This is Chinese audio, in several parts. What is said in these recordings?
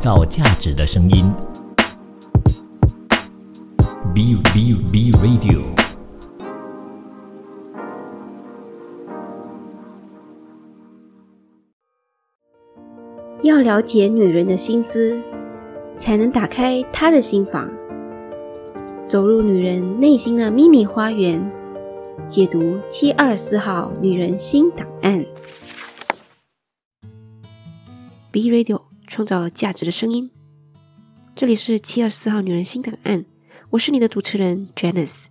造价值的声音。B B B Radio。要了解女人的心思，才能打开她的心房，走入女人内心的秘密花园，解读七二四号女人心档案。B Radio 创造价值的声音，这里是七二四号女人心档案，我是你的主持人 Janice。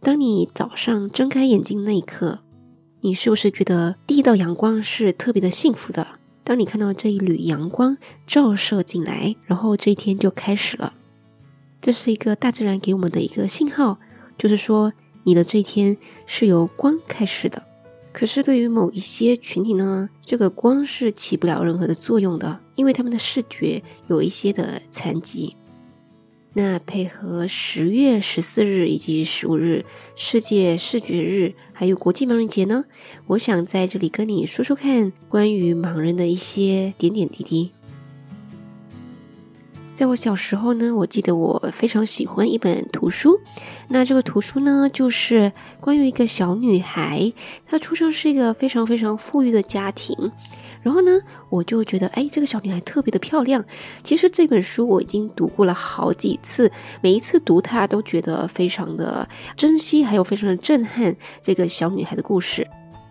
当你早上睁开眼睛那一刻，你是不是觉得第一道阳光是特别的幸福的？当你看到这一缕阳光照射进来，然后这一天就开始了。这是一个大自然给我们的一个信号，就是说你的这一天是由光开始的。可是对于某一些群体呢，这个光是起不了任何的作用的，因为他们的视觉有一些的残疾。那配合十月十四日以及十五日世界视觉日，还有国际盲人节呢，我想在这里跟你说说看关于盲人的一些点点滴滴。在我小时候呢，我记得我非常喜欢一本图书。那这个图书呢，就是关于一个小女孩，她出生是一个非常非常富裕的家庭。然后呢，我就觉得，哎，这个小女孩特别的漂亮。其实这本书我已经读过了好几次，每一次读它都觉得非常的珍惜，还有非常的震撼这个小女孩的故事。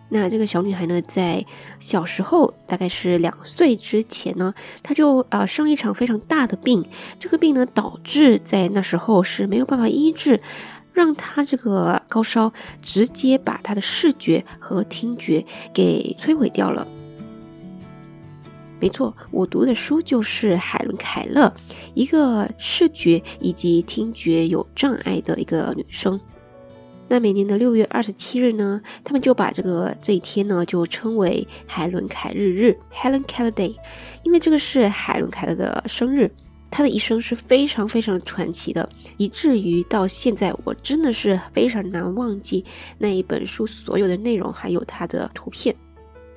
那这个小女孩呢，在小时候，大概是两岁之前呢，她就啊生了一场非常大的病。这个病呢，导致在那时候是没有办法医治，让她这个高烧直接把她的视觉和听觉给摧毁掉了。没错，我读的书就是海伦·凯勒，一个视觉以及听觉有障碍的一个女生。那每年的六月二十七日呢，他们就把这个这一天呢就称为海伦凯日日 （Helen Keller Day），因为这个是海伦凯勒的生日。她的一生是非常非常传奇的，以至于到现在我真的是非常难忘记那一本书所有的内容，还有她的图片。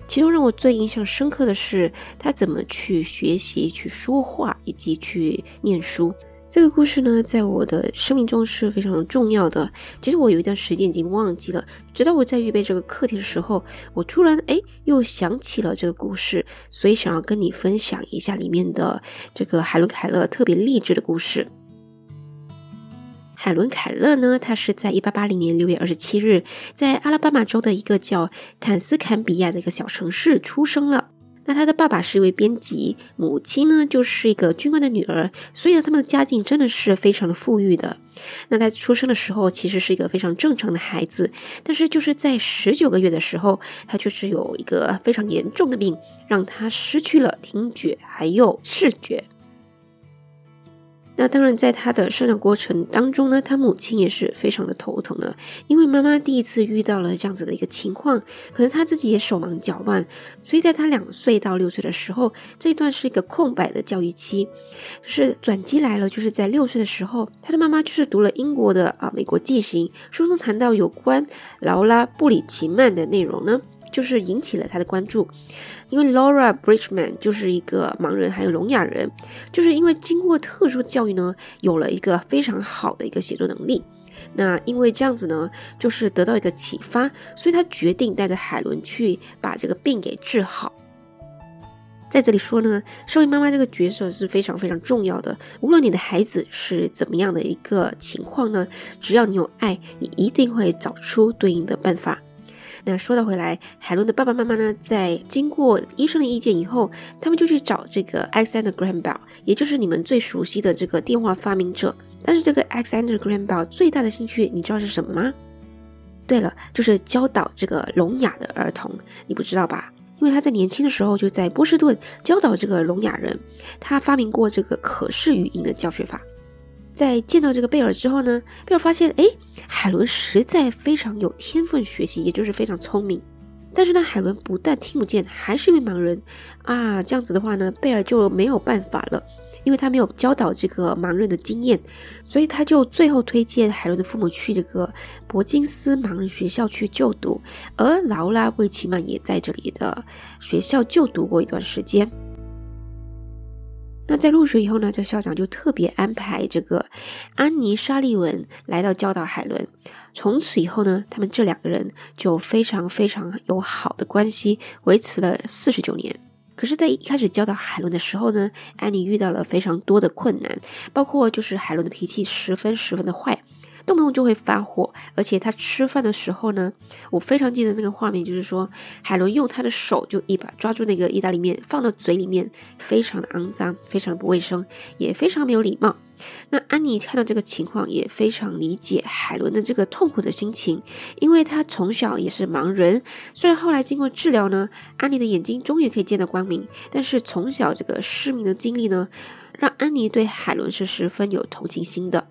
其中让我最印象深刻的是她怎么去学习、去说话以及去念书。这个故事呢，在我的生命中是非常重要的。其实我有一段时间已经忘记了，直到我在预备这个课题的时候，我突然哎又想起了这个故事，所以想要跟你分享一下里面的这个海伦·凯勒特别励志的故事。海伦·凯勒呢，他是在一八八零年六月二十七日，在阿拉巴马州的一个叫坦斯坎比亚的一个小城市出生了。那他的爸爸是一位编辑，母亲呢就是一个军官的女儿，所以呢，他们的家境真的是非常的富裕的。那他出生的时候其实是一个非常正常的孩子，但是就是在十九个月的时候，他就是有一个非常严重的病，让他失去了听觉还有视觉。那当然，在他的生长过程当中呢，他母亲也是非常的头疼的，因为妈妈第一次遇到了这样子的一个情况，可能他自己也手忙脚乱，所以在他两岁到六岁的时候，这段是一个空白的教育期。是转机来了，就是在六岁的时候，他的妈妈就是读了英国的啊美国记行书中谈到有关劳拉布里奇曼的内容呢。就是引起了他的关注，因为 Laura Bridgman 就是一个盲人，还有聋哑人，就是因为经过特殊教育呢，有了一个非常好的一个写作能力。那因为这样子呢，就是得到一个启发，所以他决定带着海伦去把这个病给治好。在这里说呢，身为妈妈这个角色是非常非常重要的。无论你的孩子是怎么样的一个情况呢，只要你有爱，你一定会找出对应的办法。那说到回来，海伦的爸爸妈妈呢，在经过医生的意见以后，他们就去找这个 Alexander Graham Bell，也就是你们最熟悉的这个电话发明者。但是这个 Alexander Graham Bell 最大的兴趣，你知道是什么吗？对了，就是教导这个聋哑的儿童。你不知道吧？因为他在年轻的时候就在波士顿教导这个聋哑人，他发明过这个可视语音的教学法。在见到这个贝尔之后呢，贝尔发现，哎，海伦实在非常有天分学习，也就是非常聪明。但是呢，海伦不但听不见，还是一位盲人啊。这样子的话呢，贝尔就没有办法了，因为他没有教导这个盲人的经验，所以他就最后推荐海伦的父母去这个伯金斯盲人学校去就读，而劳拉·魏奇曼也在这里的学校就读过一段时间。那在入学以后呢，这校长就特别安排这个安妮·沙利文来到教导海伦。从此以后呢，他们这两个人就非常非常有好的关系，维持了四十九年。可是，在一开始教导海伦的时候呢，安妮遇到了非常多的困难，包括就是海伦的脾气十分十分的坏。动不动就会发火，而且他吃饭的时候呢，我非常记得那个画面，就是说海伦用他的手就一把抓住那个意大利面放到嘴里面，非常的肮脏，非常的不卫生，也非常没有礼貌。那安妮看到这个情况，也非常理解海伦的这个痛苦的心情，因为她从小也是盲人，虽然后来经过治疗呢，安妮的眼睛终于可以见到光明，但是从小这个失明的经历呢，让安妮对海伦是十分有同情心的。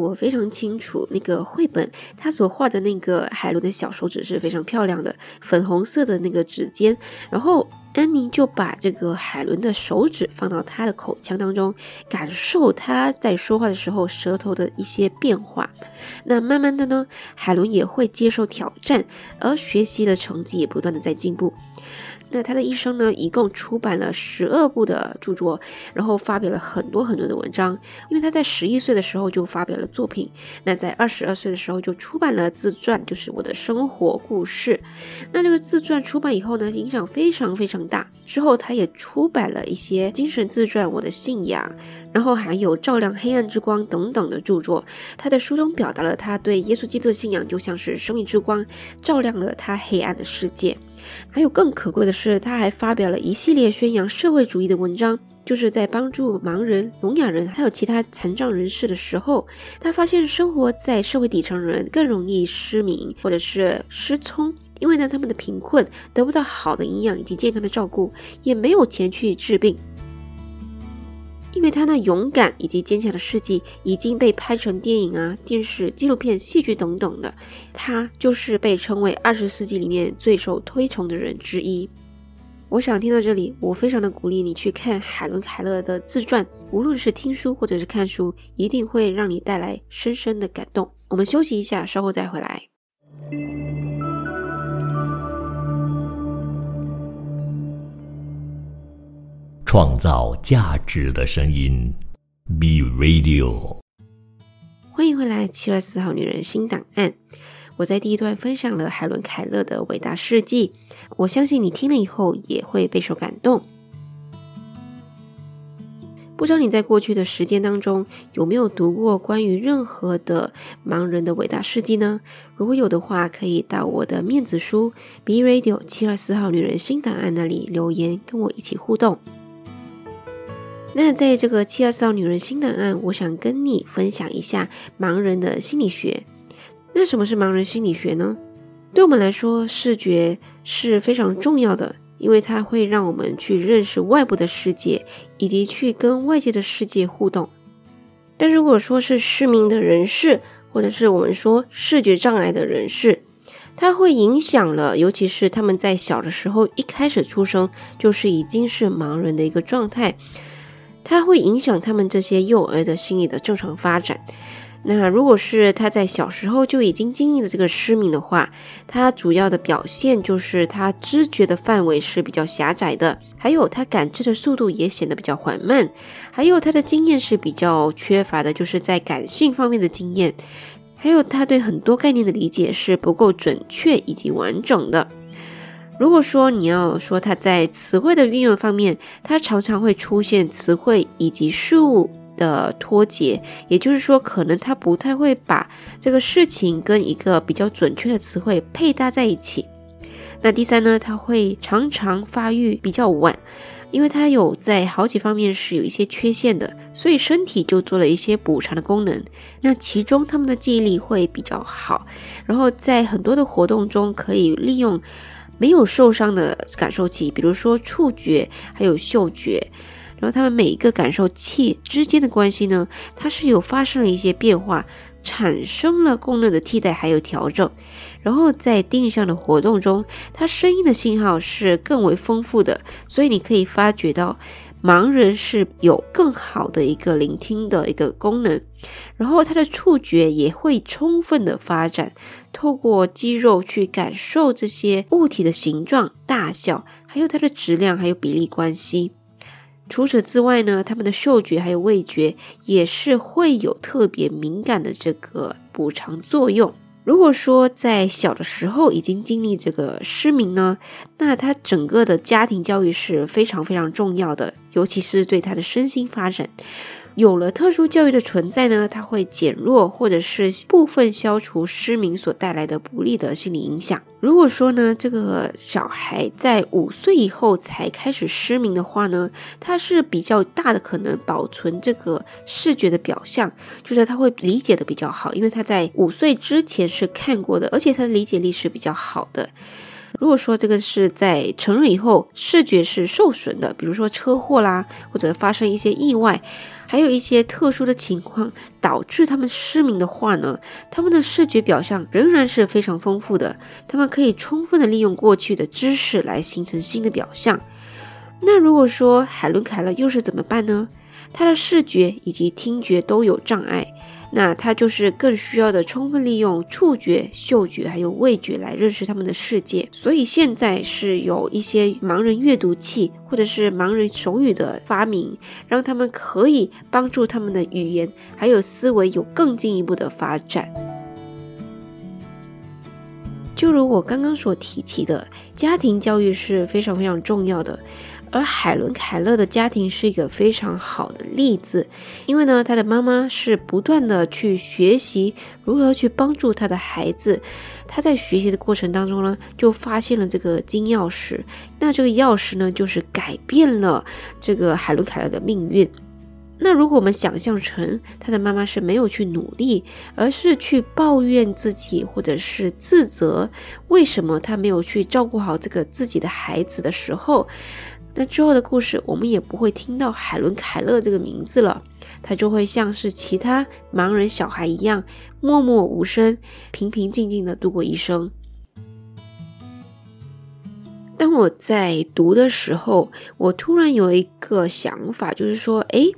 我非常清楚，那个绘本他所画的那个海伦的小手指是非常漂亮的，粉红色的那个指尖，然后。安妮就把这个海伦的手指放到他的口腔当中，感受他在说话的时候舌头的一些变化。那慢慢的呢，海伦也会接受挑战，而学习的成绩也不断的在进步。那他的一生呢，一共出版了十二部的著作，然后发表了很多很多的文章。因为他在十一岁的时候就发表了作品，那在二十二岁的时候就出版了自传，就是我的生活故事。那这个自传出版以后呢，影响非常非常。大之后，他也出版了一些精神自传《我的信仰》，然后还有《照亮黑暗之光》等等的著作。他在书中表达了他对耶稣基督的信仰，就像是生命之光，照亮了他黑暗的世界。还有更可贵的是，他还发表了一系列宣扬社会主义的文章，就是在帮助盲人、聋哑人还有其他残障人士的时候，他发现生活在社会底层人更容易失明或者是失聪。因为呢，他们的贫困得不到好的营养以及健康的照顾，也没有钱去治病。因为他那勇敢以及坚强的事迹已经被拍成电影啊、电视、纪录片、戏剧等等的，他就是被称为二十世纪里面最受推崇的人之一。我想听到这里，我非常的鼓励你去看海伦·凯勒的自传，无论是听书或者是看书，一定会让你带来深深的感动。我们休息一下，稍后再回来。创造价值的声音，B Radio。欢迎回来，七月四号女人新档案。我在第一段分享了海伦·凯勒的伟大事迹，我相信你听了以后也会备受感动。不知道你在过去的时间当中有没有读过关于任何的盲人的伟大事迹呢？如果有的话，可以到我的面子书 B Radio 七二四号女人新档案那里留言，跟我一起互动。那在这个七二四号女人新档案，我想跟你分享一下盲人的心理学。那什么是盲人心理学呢？对我们来说，视觉是非常重要的，因为它会让我们去认识外部的世界，以及去跟外界的世界互动。但如果说是失明的人士，或者是我们说视觉障碍的人士，它会影响了，尤其是他们在小的时候一开始出生就是已经是盲人的一个状态。它会影响他们这些幼儿的心理的正常发展。那如果是他在小时候就已经经历了这个失明的话，他主要的表现就是他知觉的范围是比较狭窄的，还有他感知的速度也显得比较缓慢，还有他的经验是比较缺乏的，就是在感性方面的经验，还有他对很多概念的理解是不够准确以及完整的。如果说你要说他在词汇的运用方面，他常常会出现词汇以及事物的脱节，也就是说，可能他不太会把这个事情跟一个比较准确的词汇配搭在一起。那第三呢，他会常常发育比较晚，因为他有在好几方面是有一些缺陷的，所以身体就做了一些补偿的功能。那其中他们的记忆力会比较好，然后在很多的活动中可以利用。没有受伤的感受器，比如说触觉，还有嗅觉，然后它们每一个感受器之间的关系呢，它是有发生了一些变化，产生了功能的替代还有调整。然后在定向的活动中，它声音的信号是更为丰富的，所以你可以发觉到。盲人是有更好的一个聆听的一个功能，然后他的触觉也会充分的发展，透过肌肉去感受这些物体的形状、大小，还有它的质量，还有比例关系。除此之外呢，他们的嗅觉还有味觉也是会有特别敏感的这个补偿作用。如果说在小的时候已经经历这个失明呢，那他整个的家庭教育是非常非常重要的，尤其是对他的身心发展。有了特殊教育的存在呢，它会减弱或者是部分消除失明所带来的不利的心理影响。如果说呢，这个小孩在五岁以后才开始失明的话呢，他是比较大的可能保存这个视觉的表象，就是他会理解的比较好，因为他在五岁之前是看过的，而且他的理解力是比较好的。如果说这个是在成人以后视觉是受损的，比如说车祸啦，或者发生一些意外。还有一些特殊的情况导致他们失明的话呢，他们的视觉表象仍然是非常丰富的，他们可以充分的利用过去的知识来形成新的表象。那如果说海伦凯勒又是怎么办呢？他的视觉以及听觉都有障碍。那他就是更需要的充分利用触觉、嗅觉还有味觉来认识他们的世界。所以现在是有一些盲人阅读器或者是盲人手语的发明，让他们可以帮助他们的语言还有思维有更进一步的发展。就如我刚刚所提起的，家庭教育是非常非常重要的。而海伦·凯勒的家庭是一个非常好的例子，因为呢，他的妈妈是不断的去学习如何去帮助他的孩子。他在学习的过程当中呢，就发现了这个金钥匙。那这个钥匙呢，就是改变了这个海伦·凯勒的命运。那如果我们想象成他的妈妈是没有去努力，而是去抱怨自己，或者是自责为什么他没有去照顾好这个自己的孩子的时候。那之后的故事，我们也不会听到海伦·凯勒这个名字了，他就会像是其他盲人小孩一样，默默无声、平平静静的度过一生。当我在读的时候，我突然有一个想法，就是说，诶，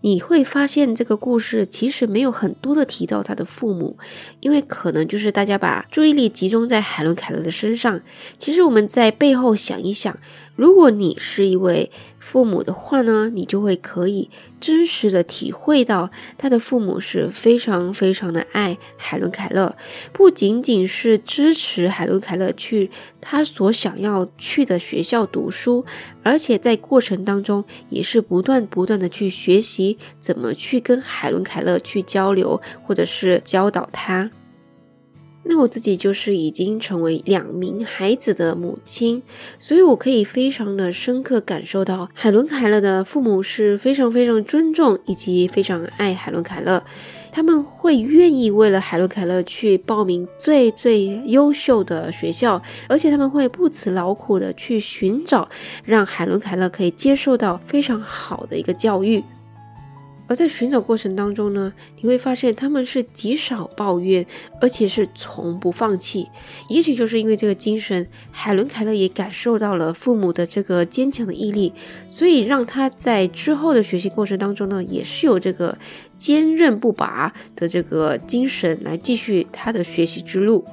你会发现这个故事其实没有很多的提到他的父母，因为可能就是大家把注意力集中在海伦·凯勒的身上。其实我们在背后想一想。如果你是一位父母的话呢，你就会可以真实的体会到他的父母是非常非常的爱海伦凯勒，不仅仅是支持海伦凯勒去他所想要去的学校读书，而且在过程当中也是不断不断的去学习怎么去跟海伦凯勒去交流，或者是教导他。那我自己就是已经成为两名孩子的母亲，所以我可以非常的深刻感受到海伦·凯勒的父母是非常非常尊重以及非常爱海伦·凯勒，他们会愿意为了海伦·凯勒去报名最最优秀的学校，而且他们会不辞劳苦的去寻找让海伦·凯勒可以接受到非常好的一个教育。而在寻找过程当中呢，你会发现他们是极少抱怨，而且是从不放弃。也许就是因为这个精神，海伦·凯勒也感受到了父母的这个坚强的毅力，所以让他在之后的学习过程当中呢，也是有这个坚韧不拔的这个精神来继续他的学习之路。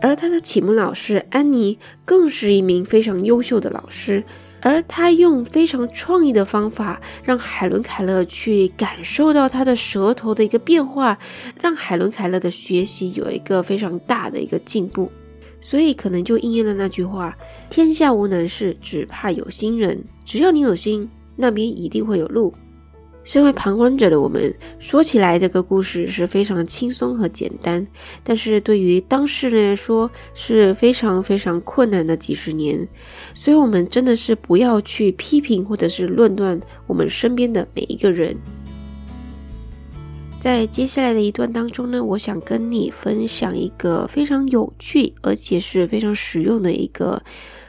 而他的启蒙老师安妮更是一名非常优秀的老师。而他用非常创意的方法，让海伦·凯勒去感受到他的舌头的一个变化，让海伦·凯勒的学习有一个非常大的一个进步。所以，可能就应验了那句话：“天下无难事，只怕有心人。只要你有心，那边一定会有路。”身为旁观者的我们，说起来这个故事是非常轻松和简单，但是对于当事人来说是非常非常困难的几十年，所以我们真的是不要去批评或者是论断我们身边的每一个人。在接下来的一段当中呢，我想跟你分享一个非常有趣而且是非常实用的一个。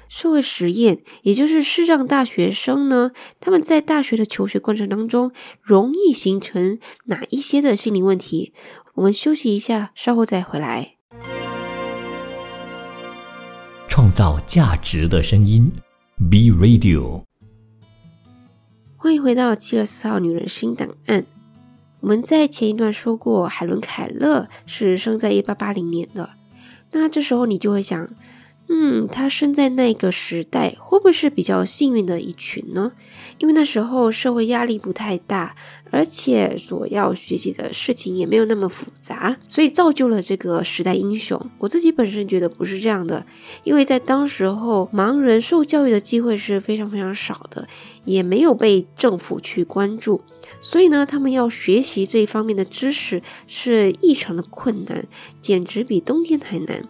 社会实验，也就是视障大学生呢，他们在大学的求学过程当中，容易形成哪一些的心理问题？我们休息一下，稍后再回来。创造价值的声音，B Radio。欢迎回到七月四号女人新档案。我们在前一段说过，海伦·凯勒是生在一八八零年的，那这时候你就会想。嗯，他生在那个时代，会不会是比较幸运的一群呢？因为那时候社会压力不太大，而且所要学习的事情也没有那么复杂，所以造就了这个时代英雄。我自己本身觉得不是这样的，因为在当时候，盲人受教育的机会是非常非常少的，也没有被政府去关注，所以呢，他们要学习这一方面的知识是异常的困难，简直比冬天还难。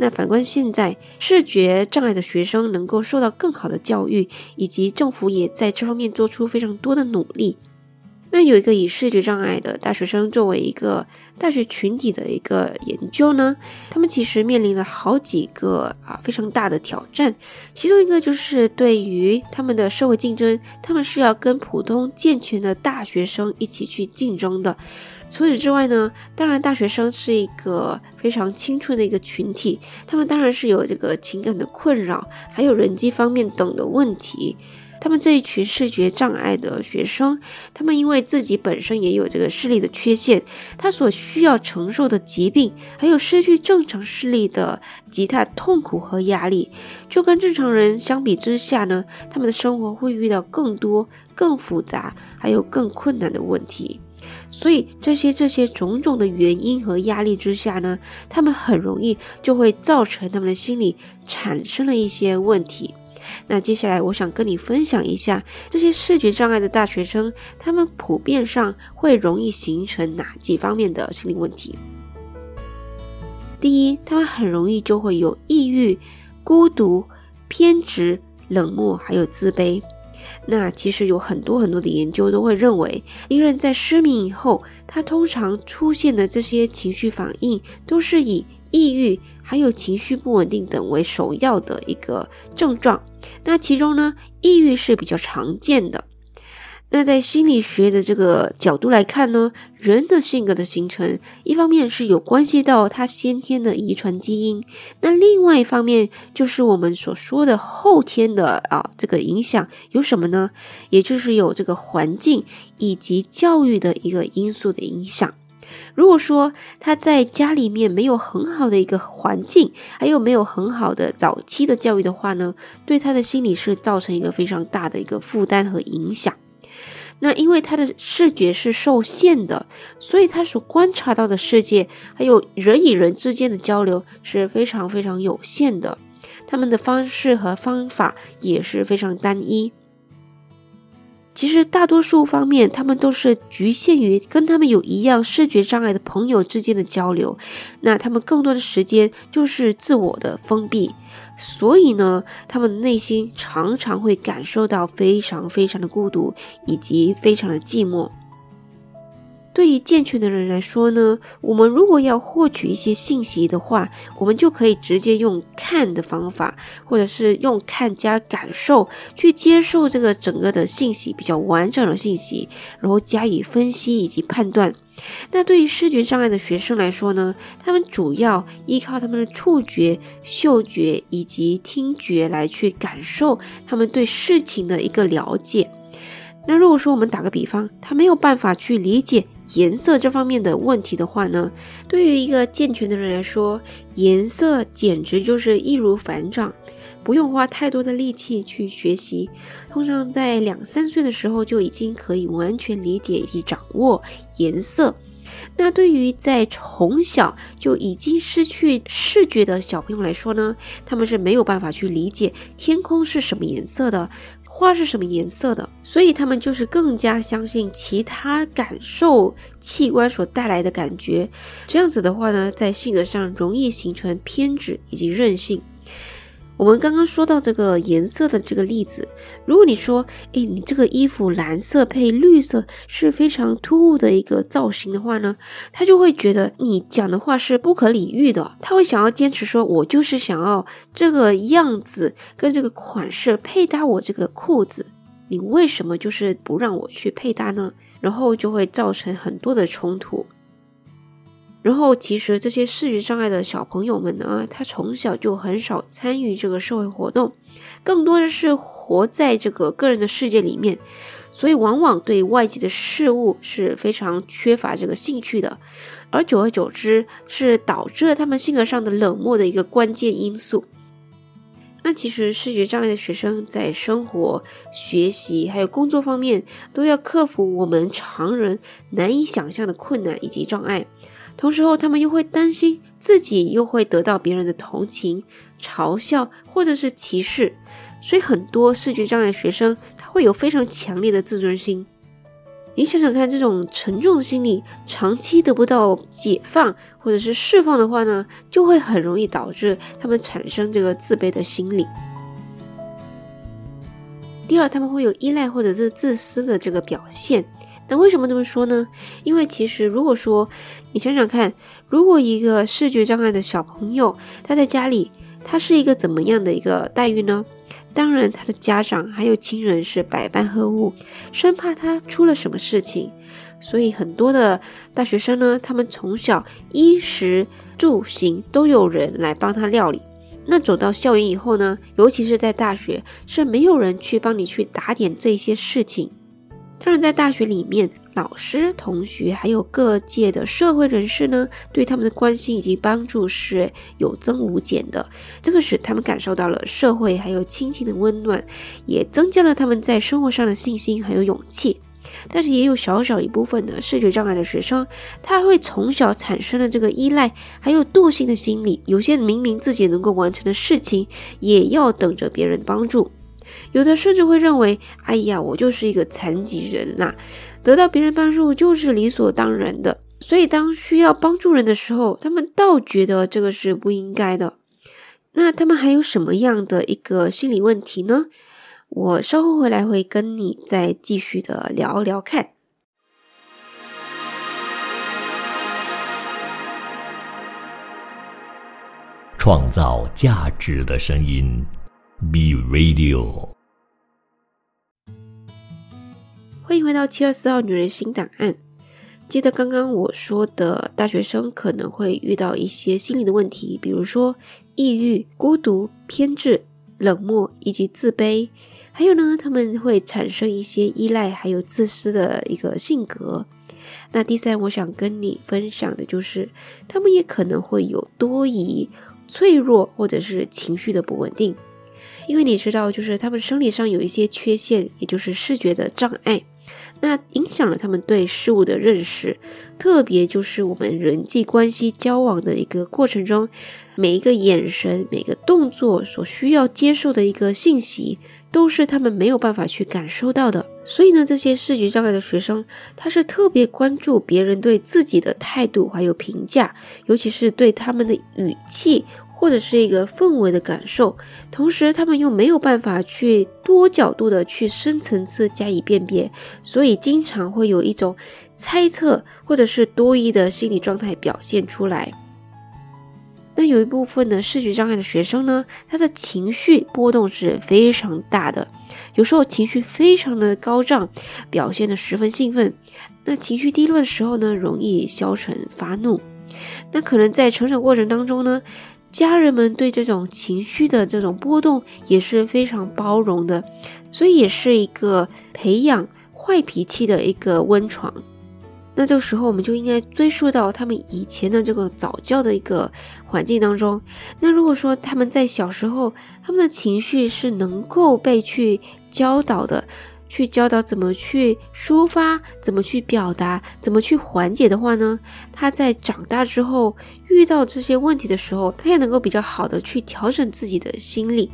那反观现在，视觉障碍的学生能够受到更好的教育，以及政府也在这方面做出非常多的努力。那有一个以视觉障碍的大学生作为一个大学群体的一个研究呢，他们其实面临了好几个啊非常大的挑战，其中一个就是对于他们的社会竞争，他们是要跟普通健全的大学生一起去竞争的。除此之外呢，当然大学生是一个非常青春的一个群体，他们当然是有这个情感的困扰，还有人际方面等的问题。他们这一群视觉障碍的学生，他们因为自己本身也有这个视力的缺陷，他所需要承受的疾病，还有失去正常视力的极大痛苦和压力，就跟正常人相比之下呢，他们的生活会遇到更多、更复杂，还有更困难的问题。所以这些这些种种的原因和压力之下呢，他们很容易就会造成他们的心理产生了一些问题。那接下来我想跟你分享一下这些视觉障碍的大学生，他们普遍上会容易形成哪几方面的心理问题？第一，他们很容易就会有抑郁、孤独、偏执、冷漠，还有自卑。那其实有很多很多的研究都会认为，一个人在失明以后，他通常出现的这些情绪反应，都是以抑郁还有情绪不稳定等为首要的一个症状。那其中呢，抑郁是比较常见的。那在心理学的这个角度来看呢，人的性格的形成，一方面是有关系到他先天的遗传基因，那另外一方面就是我们所说的后天的啊这个影响有什么呢？也就是有这个环境以及教育的一个因素的影响。如果说他在家里面没有很好的一个环境，还有没有很好的早期的教育的话呢，对他的心理是造成一个非常大的一个负担和影响。那因为他的视觉是受限的，所以他所观察到的世界，还有人与人之间的交流是非常非常有限的，他们的方式和方法也是非常单一。其实大多数方面，他们都是局限于跟他们有一样视觉障碍的朋友之间的交流，那他们更多的时间就是自我的封闭。所以呢，他们内心常常会感受到非常非常的孤独，以及非常的寂寞。对于健全的人来说呢，我们如果要获取一些信息的话，我们就可以直接用看的方法，或者是用看加感受去接受这个整个的信息，比较完整的信息，然后加以分析以及判断。那对于视觉障碍的学生来说呢，他们主要依靠他们的触觉、嗅觉以及听觉来去感受他们对事情的一个了解。那如果说我们打个比方，他没有办法去理解颜色这方面的问题的话呢，对于一个健全的人来说，颜色简直就是易如反掌，不用花太多的力气去学习。通常在两三岁的时候就已经可以完全理解以及掌握颜色。那对于在从小就已经失去视觉的小朋友来说呢，他们是没有办法去理解天空是什么颜色的。花是什么颜色的？所以他们就是更加相信其他感受器官所带来的感觉。这样子的话呢，在性格上容易形成偏执以及任性。我们刚刚说到这个颜色的这个例子，如果你说，诶，你这个衣服蓝色配绿色是非常突兀的一个造型的话呢，他就会觉得你讲的话是不可理喻的，他会想要坚持说，我就是想要这个样子跟这个款式配搭我这个裤子，你为什么就是不让我去配搭呢？然后就会造成很多的冲突。然后，其实这些视觉障碍的小朋友们呢，他从小就很少参与这个社会活动，更多的是活在这个个人的世界里面，所以往往对外界的事物是非常缺乏这个兴趣的，而久而久之，是导致了他们性格上的冷漠的一个关键因素。那其实视觉障碍的学生在生活、学习还有工作方面，都要克服我们常人难以想象的困难以及障碍。同时候，他们又会担心自己又会得到别人的同情、嘲笑或者是歧视，所以很多视觉障碍学生他会有非常强烈的自尊心。你想想看，这种沉重的心理长期得不到解放或者是释放的话呢，就会很容易导致他们产生这个自卑的心理。第二，他们会有依赖或者是自私的这个表现。那为什么这么说呢？因为其实如果说你想想看，如果一个视觉障碍的小朋友他在家里，他是一个怎么样的一个待遇呢？当然，他的家长还有亲人是百般呵护，生怕他出了什么事情。所以很多的大学生呢，他们从小衣食住行都有人来帮他料理。那走到校园以后呢，尤其是在大学，是没有人去帮你去打点这些事情。当然，在大学里面，老师、同学还有各界的社会人士呢，对他们的关心以及帮助是有增无减的。这个使他们感受到了社会还有亲情的温暖，也增加了他们在生活上的信心还有勇气。但是，也有小小一部分的视觉障碍的学生，他会从小产生了这个依赖还有惰性的心理。有些明明自己能够完成的事情，也要等着别人帮助。有的甚至会认为，哎呀，我就是一个残疾人啦，得到别人帮助就是理所当然的。所以当需要帮助人的时候，他们倒觉得这个是不应该的。那他们还有什么样的一个心理问题呢？我稍后回来会跟你再继续的聊聊看。创造价值的声音。B Radio，欢迎回到七月四号女人新档案。记得刚刚我说的，大学生可能会遇到一些心理的问题，比如说抑郁、孤独、偏执、冷漠以及自卑，还有呢，他们会产生一些依赖还有自私的一个性格。那第三，我想跟你分享的就是，他们也可能会有多疑、脆弱或者是情绪的不稳定。因为你知道，就是他们生理上有一些缺陷，也就是视觉的障碍，那影响了他们对事物的认识。特别就是我们人际关系交往的一个过程中，每一个眼神、每个动作所需要接受的一个信息，都是他们没有办法去感受到的。所以呢，这些视觉障碍的学生，他是特别关注别人对自己的态度还有评价，尤其是对他们的语气。或者是一个氛围的感受，同时他们又没有办法去多角度的去深层次加以辨别，所以经常会有一种猜测或者是多疑的心理状态表现出来。那有一部分的视觉障碍的学生呢，他的情绪波动是非常大的，有时候情绪非常的高涨，表现的十分兴奋；那情绪低落的时候呢，容易消沉发怒。那可能在成长过程当中呢。家人们对这种情绪的这种波动也是非常包容的，所以也是一个培养坏脾气的一个温床。那这个时候，我们就应该追溯到他们以前的这个早教的一个环境当中。那如果说他们在小时候，他们的情绪是能够被去教导的。去教导怎么去抒发，怎么去表达，怎么去缓解的话呢？他在长大之后遇到这些问题的时候，他也能够比较好的去调整自己的心理。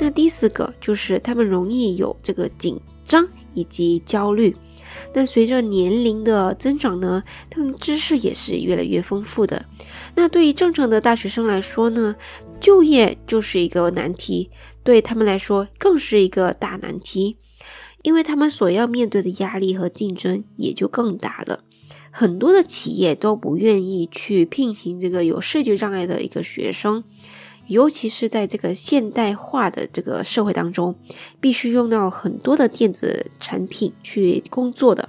那第四个就是他们容易有这个紧张以及焦虑。那随着年龄的增长呢，他们知识也是越来越丰富的。那对于正常的大学生来说呢，就业就是一个难题。对他们来说，更是一个大难题，因为他们所要面对的压力和竞争也就更大了。很多的企业都不愿意去聘请这个有视觉障碍的一个学生，尤其是在这个现代化的这个社会当中，必须用到很多的电子产品去工作的。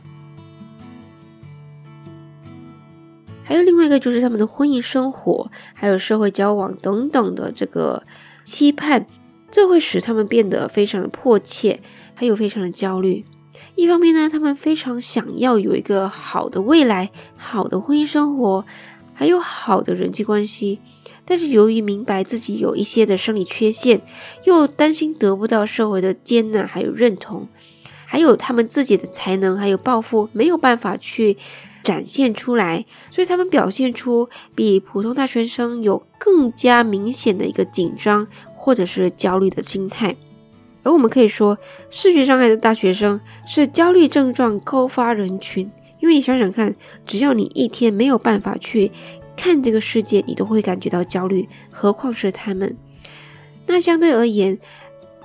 还有另外一个就是他们的婚姻生活，还有社会交往等等的这个期盼。这会使他们变得非常的迫切，还有非常的焦虑。一方面呢，他们非常想要有一个好的未来、好的婚姻生活，还有好的人际关系。但是由于明白自己有一些的生理缺陷，又担心得不到社会的接纳还有认同，还有他们自己的才能还有抱负没有办法去展现出来，所以他们表现出比普通大学生有更加明显的一个紧张或者是焦虑的心态。而我们可以说，视觉障碍的大学生是焦虑症状高发人群，因为你想想看，只要你一天没有办法去看这个世界，你都会感觉到焦虑，何况是他们。那相对而言，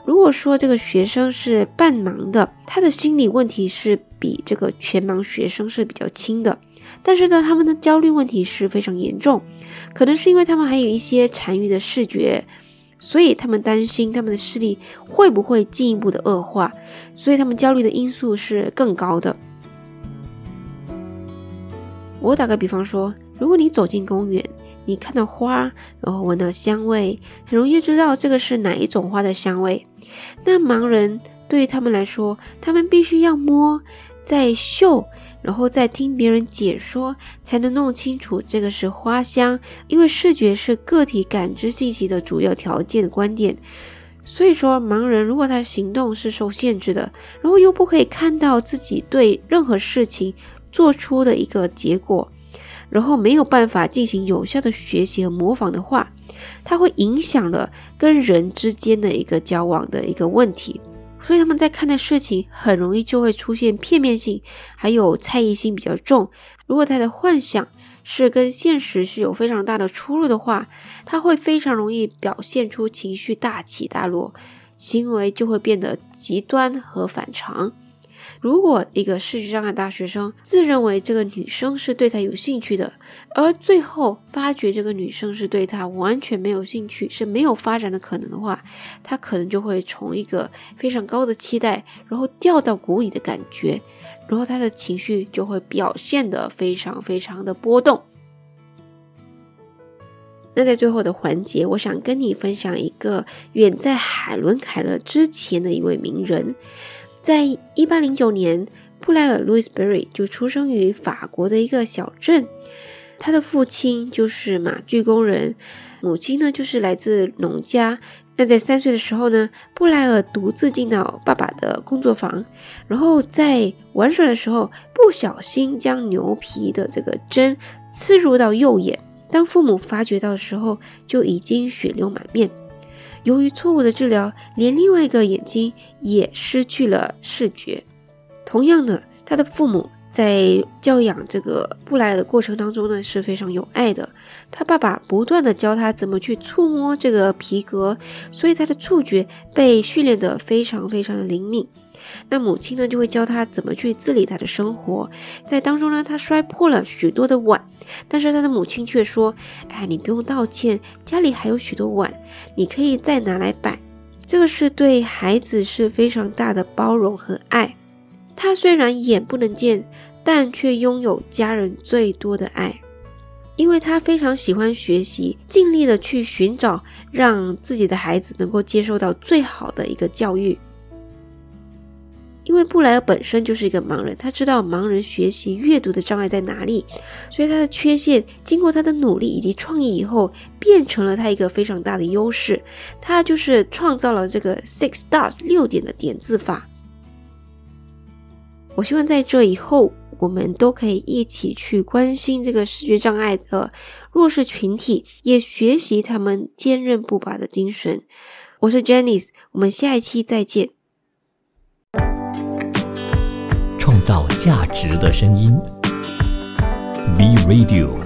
如果说这个学生是半盲的，他的心理问题是比这个全盲学生是比较轻的，但是呢，他们的焦虑问题是非常严重，可能是因为他们还有一些残余的视觉。所以他们担心他们的视力会不会进一步的恶化，所以他们焦虑的因素是更高的。我打个比方说，如果你走进公园，你看到花，然后闻到香味，很容易知道这个是哪一种花的香味。那盲人对于他们来说，他们必须要摸，再嗅。然后再听别人解说，才能弄清楚这个是花香。因为视觉是个体感知信息的主要条件的观点，所以说盲人如果他的行动是受限制的，然后又不可以看到自己对任何事情做出的一个结果，然后没有办法进行有效的学习和模仿的话，它会影响了跟人之间的一个交往的一个问题。所以他们在看待事情很容易就会出现片面性，还有猜疑心比较重。如果他的幻想是跟现实是有非常大的出入的话，他会非常容易表现出情绪大起大落，行为就会变得极端和反常。如果一个视觉障碍大学生自认为这个女生是对他有兴趣的，而最后发觉这个女生是对他完全没有兴趣，是没有发展的可能的话，他可能就会从一个非常高的期待，然后掉到谷底的感觉，然后他的情绪就会表现得非常非常的波动。那在最后的环节，我想跟你分享一个远在海伦·凯勒之前的一位名人。在一八零九年，布莱尔·路易斯·贝瑞就出生于法国的一个小镇。他的父亲就是马具工人，母亲呢就是来自农家。那在三岁的时候呢，布莱尔独自进到爸爸的工作房，然后在玩耍的时候不小心将牛皮的这个针刺入到右眼。当父母发觉到的时候，就已经血流满面。由于错误的治疗，连另外一个眼睛也失去了视觉。同样的，他的父母在教养这个布莱尔的过程当中呢是非常有爱的。他爸爸不断的教他怎么去触摸这个皮革，所以他的触觉被训练得非常非常的灵敏。那母亲呢，就会教他怎么去自理他的生活，在当中呢，他摔破了许多的碗，但是他的母亲却说：“哎，你不用道歉，家里还有许多碗，你可以再拿来摆。”这个是对孩子是非常大的包容和爱。他虽然眼不能见，但却拥有家人最多的爱，因为他非常喜欢学习，尽力的去寻找让自己的孩子能够接受到最好的一个教育。因为布莱尔本身就是一个盲人，他知道盲人学习阅读的障碍在哪里，所以他的缺陷经过他的努力以及创意以后，变成了他一个非常大的优势。他就是创造了这个 Six Stars 六点的点字法。我希望在这以后，我们都可以一起去关心这个视觉障碍的弱势群体，也学习他们坚韧不拔的精神。我是 Janice，我们下一期再见。造价值的声音，B Radio。